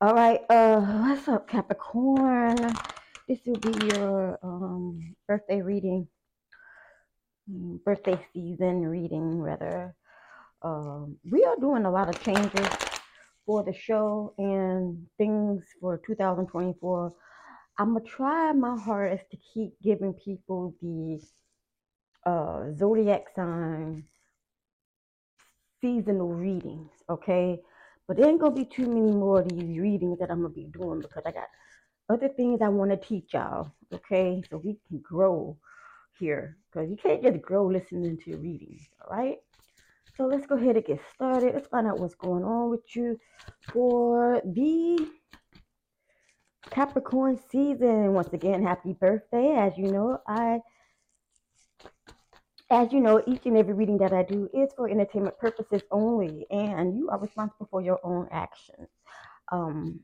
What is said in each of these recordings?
All right, uh, what's up, Capricorn? This will be your um birthday reading, mm, birthday season reading, rather. Um, we are doing a lot of changes for the show and things for 2024. I'm gonna try my hardest to keep giving people the uh zodiac sign seasonal readings, okay? But there ain't gonna be too many more of these readings that I'm gonna be doing because I got other things I want to teach y'all, okay? So we can grow here because you can't just grow listening to your readings, all right? So let's go ahead and get started. Let's find out what's going on with you for the Capricorn season. Once again, happy birthday. As you know, I as you know, each and every reading that I do is for entertainment purposes only, and you are responsible for your own actions. Um,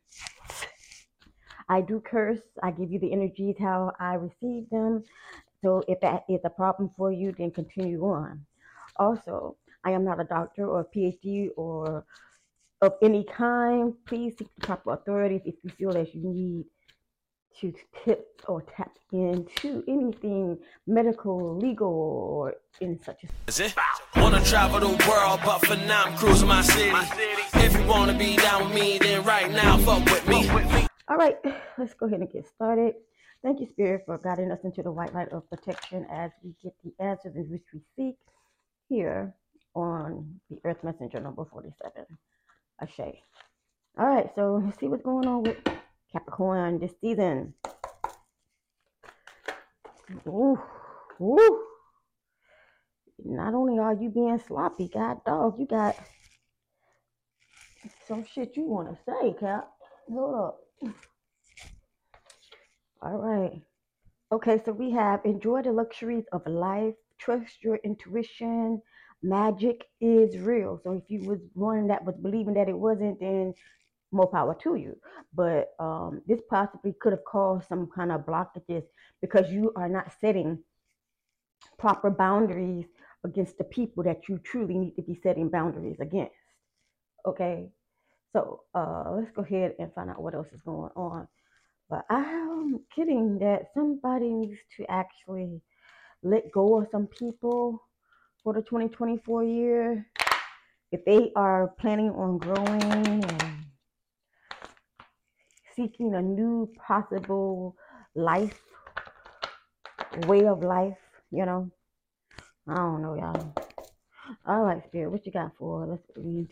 I do curse. I give you the energies how I receive them. So if that is a problem for you, then continue on. Also, I am not a doctor or a PhD or of any kind. Please seek the proper authorities if you feel as you need to tip or tap into anything medical, legal, or in such a Is it? Wanna travel the world, but for now I'm cruising my city. If you wanna be down with me, then right now fuck with me. All right, let's go ahead and get started. Thank you, Spirit, for guiding us into the white light of protection as we get the answers in which we seek here on the Earth Messenger number 47. Ashe. All right, so let's see what's going on with Capricorn this season. Ooh, ooh. Not only are you being sloppy, God dog, you got some shit you want to say, Cap. Hold up. All right. Okay, so we have enjoy the luxuries of life, trust your intuition. Magic is real. So if you was one that was believing that it wasn't, then more power to you. But um, this possibly could have caused some kind of blockages because you are not setting proper boundaries against the people that you truly need to be setting boundaries against. Okay, so uh, let's go ahead and find out what else is going on. But I'm kidding that somebody needs to actually let go of some people for the 2024 year if they are planning on growing and seeking a new possible life, way of life, you know. I don't know, y'all. All right, Spirit, what you got for? us?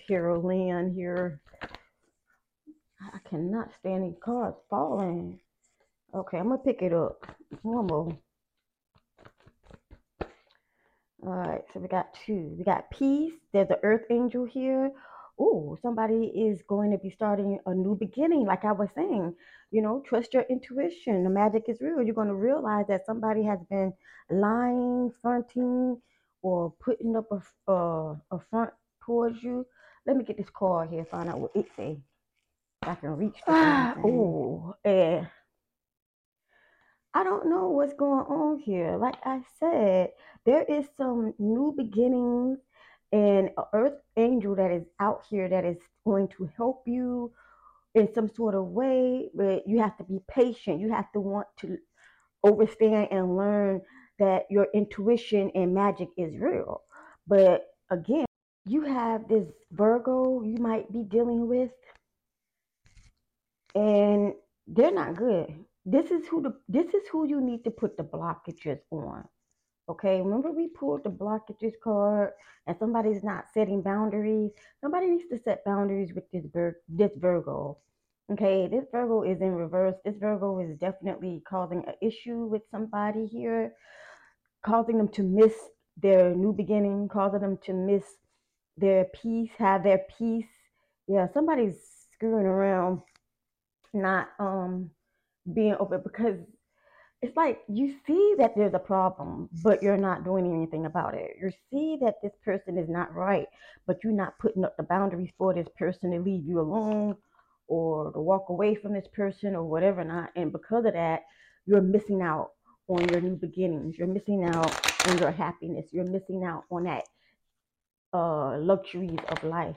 Tarot Land here. I cannot stand these cards falling. Okay, I'm gonna pick it up. One more. All right, so we got two. We got peace. There's an earth angel here. Oh, somebody is going to be starting a new beginning. Like I was saying, you know, trust your intuition. The magic is real. You're going to realize that somebody has been lying, fronting, or putting up a, uh, a front towards you. Let me get this card here, find out what it says. I can reach the Ah, oh, yeah. I don't know what's going on here. Like I said, there is some new beginnings and an earth angel that is out here that is going to help you in some sort of way, but you have to be patient. You have to want to understand and learn that your intuition and magic is real. But again, you have this Virgo you might be dealing with and they're not good. This is who the this is who you need to put the blockages on. Okay, remember we pulled the blockages card, and somebody's not setting boundaries. Somebody needs to set boundaries with this Vir- this Virgo. Okay, this Virgo is in reverse. This Virgo is definitely causing an issue with somebody here, causing them to miss their new beginning, causing them to miss their peace, have their peace. Yeah, somebody's screwing around not um being open because it's like you see that there's a problem, but you're not doing anything about it. You see that this person is not right, but you're not putting up the boundaries for this person to leave you alone or to walk away from this person or whatever not. And because of that, you're missing out on your new beginnings. You're missing out on your happiness. You're missing out on that uh luxuries of life.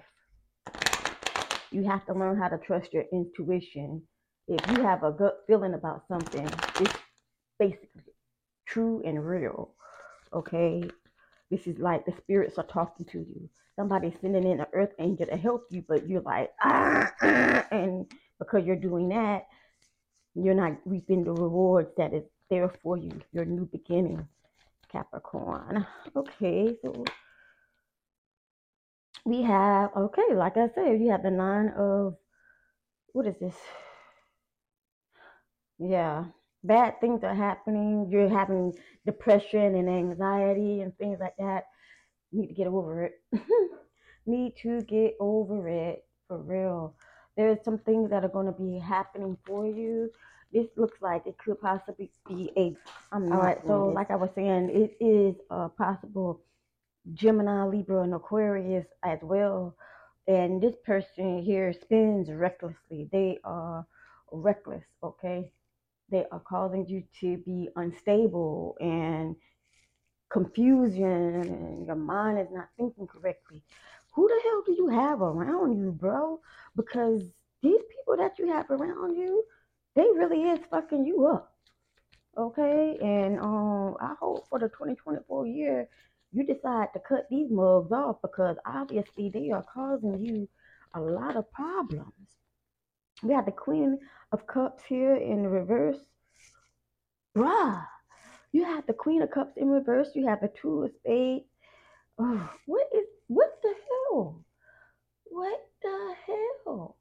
You have to learn how to trust your intuition. If you have a gut feeling about something, it's basically true and real. Okay? This is like the spirits are talking to you. Somebody's sending in an earth angel to help you, but you're like, ah, ah, and because you're doing that, you're not reaping the rewards that is there for you, your new beginning, Capricorn. Okay, so we have, okay, like I said, you have the nine of, what is this? Yeah, bad things are happening. You're having depression and anxiety and things like that. You need to get over it. need to get over it for real. There's some things that are going to be happening for you. This looks like it could possibly be a. I'm All right, so like I was saying, it is a possible Gemini, Libra, and Aquarius as well. And this person here spins recklessly. They are reckless, okay? Are causing you to be unstable and confusion, and your mind is not thinking correctly. Who the hell do you have around you, bro? Because these people that you have around you, they really is fucking you up okay? And um, I hope for the 2024 year, you decide to cut these mugs off because obviously they are causing you a lot of problems. We have the Queen of Cups here in reverse. Bruh, you have the Queen of Cups in reverse. You have the Two of Spades. Oh, what is, what the hell? What the hell?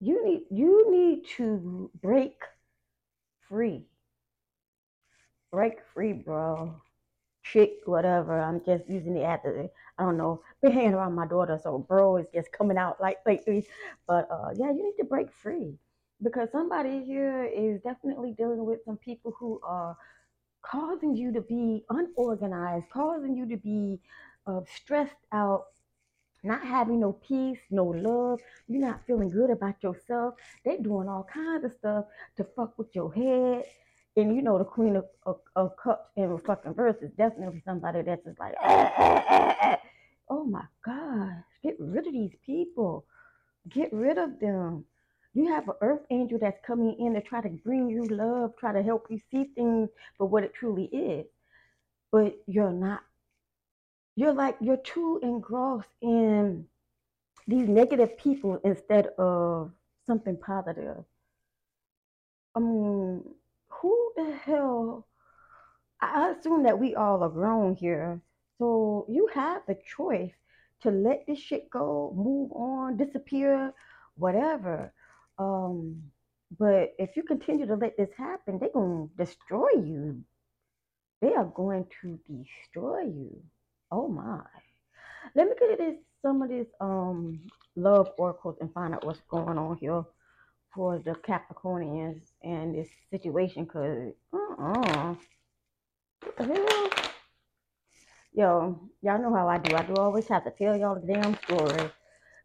You need, you need to break free. Break free, bro. Chick, whatever. I'm just using it as I don't know, been hanging around my daughter, so bro is just coming out like lately. But uh, yeah, you need to break free because somebody here is definitely dealing with some people who are causing you to be unorganized, causing you to be uh, stressed out, not having no peace, no love. You're not feeling good about yourself. They're doing all kinds of stuff to fuck with your head. And you know the queen of, of, of cups the fucking verse is definitely somebody that's just like, "Ah, ah, ah, ah." oh my gosh, get rid of these people. Get rid of them. You have an earth angel that's coming in to try to bring you love, try to help you see things for what it truly is. But you're not. You're like, you're too engrossed in these negative people instead of something positive. I mean, who the hell? I assume that we all are grown here. So you have the choice to let this shit go, move on, disappear, whatever. Um, but if you continue to let this happen, they're going to destroy you. They are going to destroy you. Oh my. Let me get this some of this um love oracles and find out what's going on here for the Capricornians and this situation because uh-uh. Yo, y'all know how I do. I do always have to tell y'all the damn story.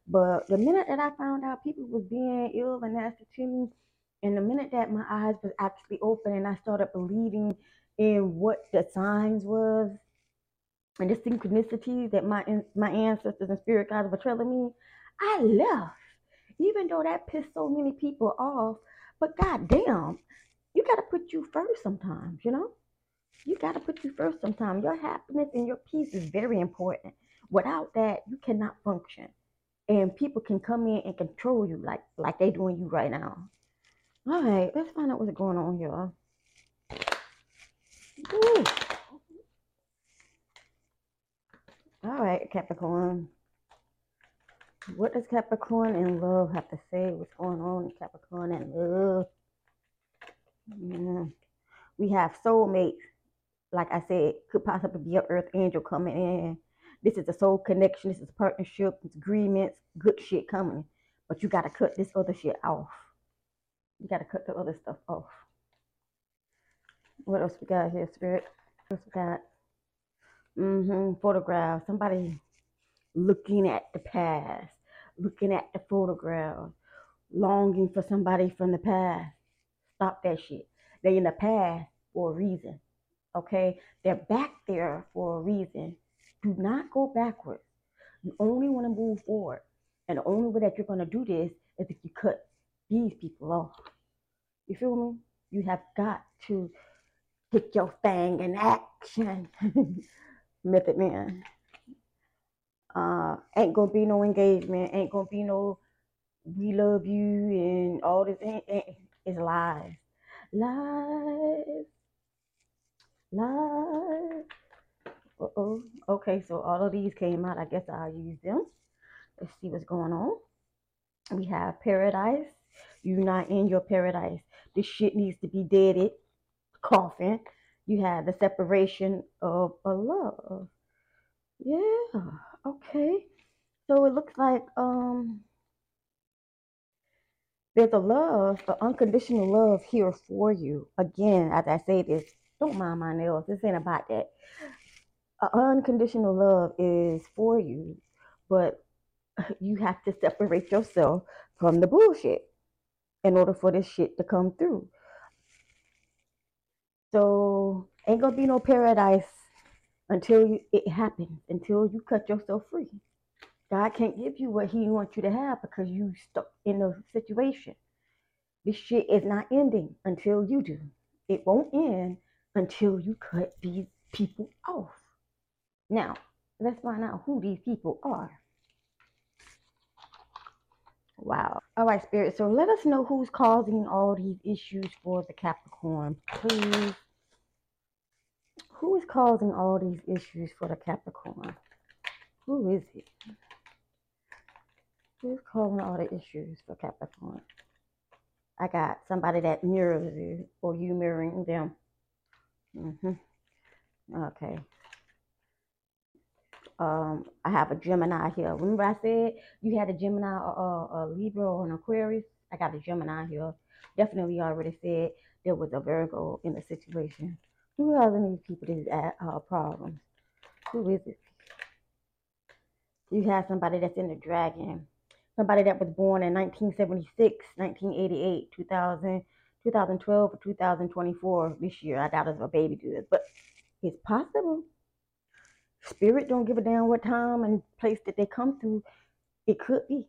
But the minute that I found out people was being ill and nasty to me, and the minute that my eyes was actually open and I started believing in what the signs was and the synchronicities that my my ancestors and spirit guides were telling me, I left. Even though that pissed so many people off, but goddamn, you gotta put you first sometimes, you know? You gotta put you first sometimes. Your happiness and your peace is very important. Without that, you cannot function. And people can come in and control you like like they doing you right now. All right, let's find out what's going on here. Ooh. All right, Capricorn. What does Capricorn and love have to say? What's going on in Capricorn and love? Yeah. We have soulmates. Like I said, could possibly be an earth angel coming in. This is a soul connection. This is partnership. It's agreements. Good shit coming. But you got to cut this other shit off. You got to cut the other stuff off. What else we got here, Spirit? What else we got? Mm-hmm. Photograph. Somebody looking at the past, looking at the photograph, longing for somebody from the past. Stop that shit. They in the past for a reason. Okay, they're back there for a reason. Do not go backwards. You only want to move forward. And the only way that you're going to do this is if you cut these people off. You feel me? You have got to get your thing in action. Method man. Uh, ain't gonna be no engagement. Ain't gonna be no we love you and all this. Ain't, it's lies. Lies. Lies. Uh oh. Okay, so all of these came out. I guess I'll use them. Let's see what's going on. We have paradise. You're not in your paradise. This shit needs to be deaded. Coffin. You have the separation of a love. Yeah. Okay. So it looks like um there's a love, an unconditional love here for you. Again, as I say this, don't mind my nails. This ain't about that. Unconditional love is for you, but you have to separate yourself from the bullshit in order for this shit to come through. So ain't gonna be no paradise until you, it happens, until you cut yourself free. God can't give you what He wants you to have because you stuck in a situation. This shit is not ending until you do. It won't end until you cut these people off. Now, let's find out who these people are. Wow. All right, Spirit. So let us know who's causing all these issues for the Capricorn, please. Who is causing all these issues for the Capricorn? Who is it? Who's causing all the issues for Capricorn? I got somebody that mirrors you, or you mirroring them. hmm Okay. Um, I have a Gemini here. Remember I said you had a Gemini, a, a Libra, or an Aquarius? I got a Gemini here. Definitely already said there was a Virgo in the situation. Who has any people these uh, problems? Who is it? You have somebody that's in the dragon. Somebody that was born in 1976, 1988, 2000, 2012, or 2024 this year. I doubt it's a baby good, but it's possible. Spirit don't give a damn what time and place that they come through. It could be.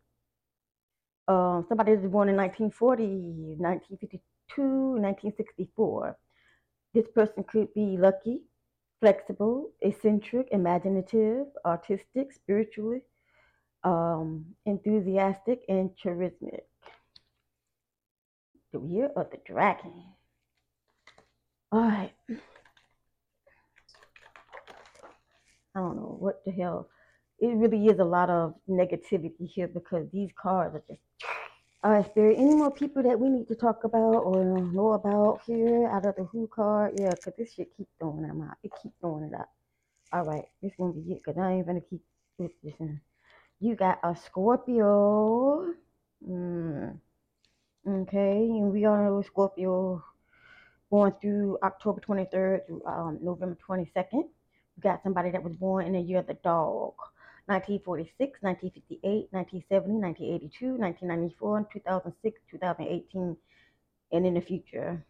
Uh, somebody that was born in 1940, 1952, 1964 this person could be lucky, flexible, eccentric, imaginative, artistic, spiritually, um, enthusiastic, and charismatic. The year of the dragon. All right. I don't know what the hell. It really is a lot of negativity here because these cards are just all right, Spirit. Any more people that we need to talk about or know about here out of the Who card? Yeah, because this shit keep throwing them out. It keep throwing it out. All right, this gonna be it because I ain't gonna keep this. in. You got a Scorpio. Mm. Okay, and we all know Scorpio going through October 23rd through um, November 22nd. We got somebody that was born in the year of the dog. 1946, 1958, 1970, 1982, 1994, 2006, 2018, and in the future.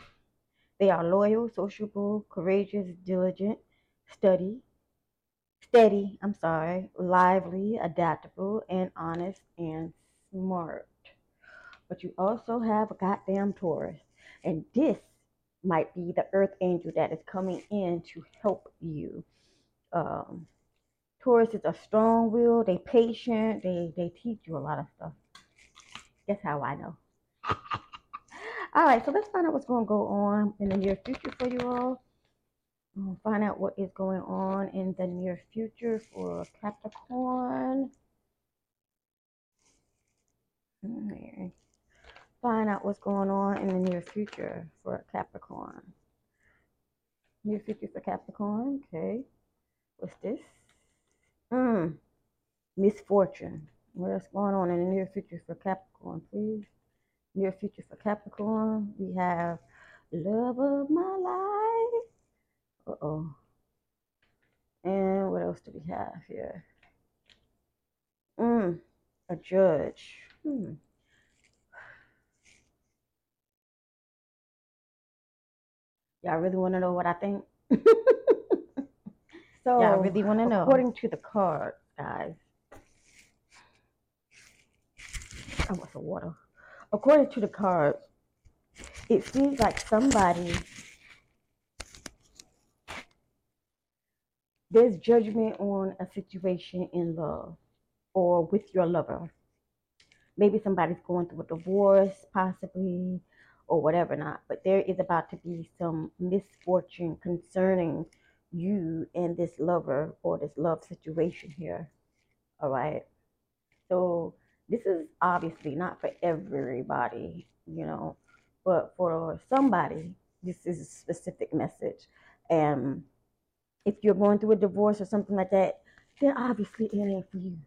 They are loyal, sociable, courageous, diligent, steady, steady, I'm sorry, lively, adaptable, and honest and smart. But you also have a goddamn Taurus. And this might be the earth angel that is coming in to help you. Um, Taurus is a strong will. They patient. They they teach you a lot of stuff. That's how I know. all right, so let's find out what's going to go on in the near future for you all. We'll find out what is going on in the near future for Capricorn. Find out what's going on in the near future for Capricorn. Near future for Capricorn. Okay. What's this? Mm, misfortune. What's going on in the near future for Capricorn, please? Near future for Capricorn, we have love of my life. Uh oh. And what else do we have here? Mm, a judge. Hmm. Y'all really want to know what I think? so Yeah, I really want to know. according to the cards, guys. I want some water. According to the cards, it seems like somebody there's judgment on a situation in love or with your lover. Maybe somebody's going through a divorce, possibly, or whatever not. But there is about to be some misfortune concerning you and this lover or this love situation here. All right. So this is obviously not for everybody, you know, but for somebody, this is a specific message. And if you're going through a divorce or something like that, then obviously it ain't for you.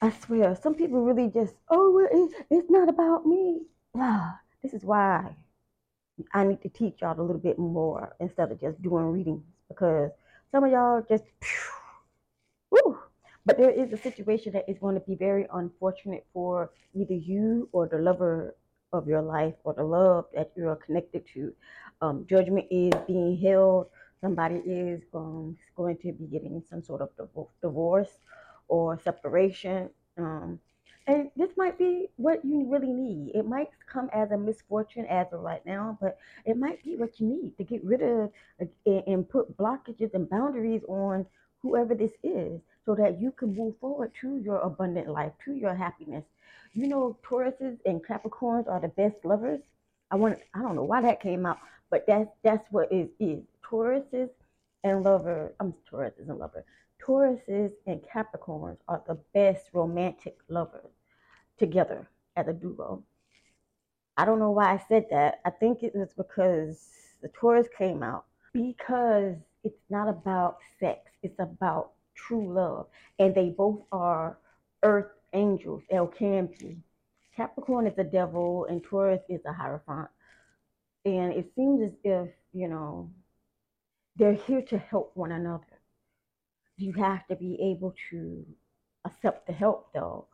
I swear, some people really just, oh, well, it, it's not about me. Blah. This is why I need to teach y'all a little bit more instead of just doing readings because some of y'all just, woo. But there is a situation that is going to be very unfortunate for either you or the lover of your life or the love that you're connected to. Um, judgment is being held. Somebody is um, going to be getting some sort of divorce or separation. Um, and this might be what you really need. It might come as a misfortune as of right now, but it might be what you need to get rid of uh, and put blockages and boundaries on whoever this is so that you can move forward to your abundant life, to your happiness. You know, Tauruses and Capricorns are the best lovers. I want I don't know why that came out, but that's that's what it is. Tauruses and lover, I'm Tauruses and lover. Tauruses and Capricorns are the best romantic lovers together as a duo. I don't know why I said that. I think it was because the Taurus came out because it's not about sex, it's about true love. And they both are earth angels, El Campi. Capricorn is the devil and Taurus is a Hierophant. And it seems as if, you know, they're here to help one another. You have to be able to accept the help though.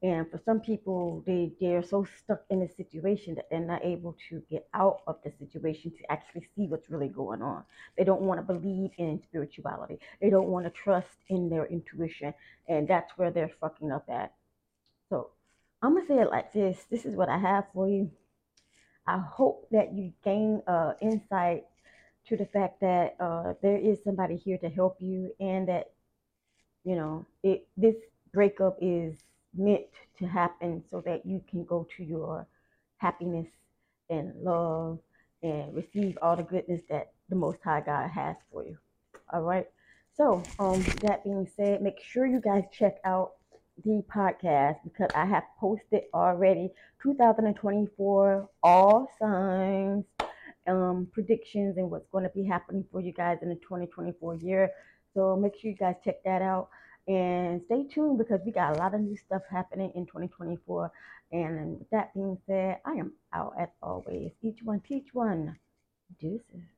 And for some people, they, they're so stuck in a situation that they're not able to get out of the situation to actually see what's really going on. They don't want to believe in spirituality. They don't want to trust in their intuition. And that's where they're fucking up at. So I'm going to say it like this this is what I have for you. I hope that you gain uh, insight to the fact that uh, there is somebody here to help you and that, you know, it this breakup is meant to happen so that you can go to your happiness and love and receive all the goodness that the Most High God has for you. All right. So, um, that being said, make sure you guys check out the podcast because I have posted already 2024 all signs, um, predictions, and what's going to be happening for you guys in the 2024 year. So make sure you guys check that out. And stay tuned because we got a lot of new stuff happening in 2024. And with that being said, I am out as always. Each one teach one. Deuces.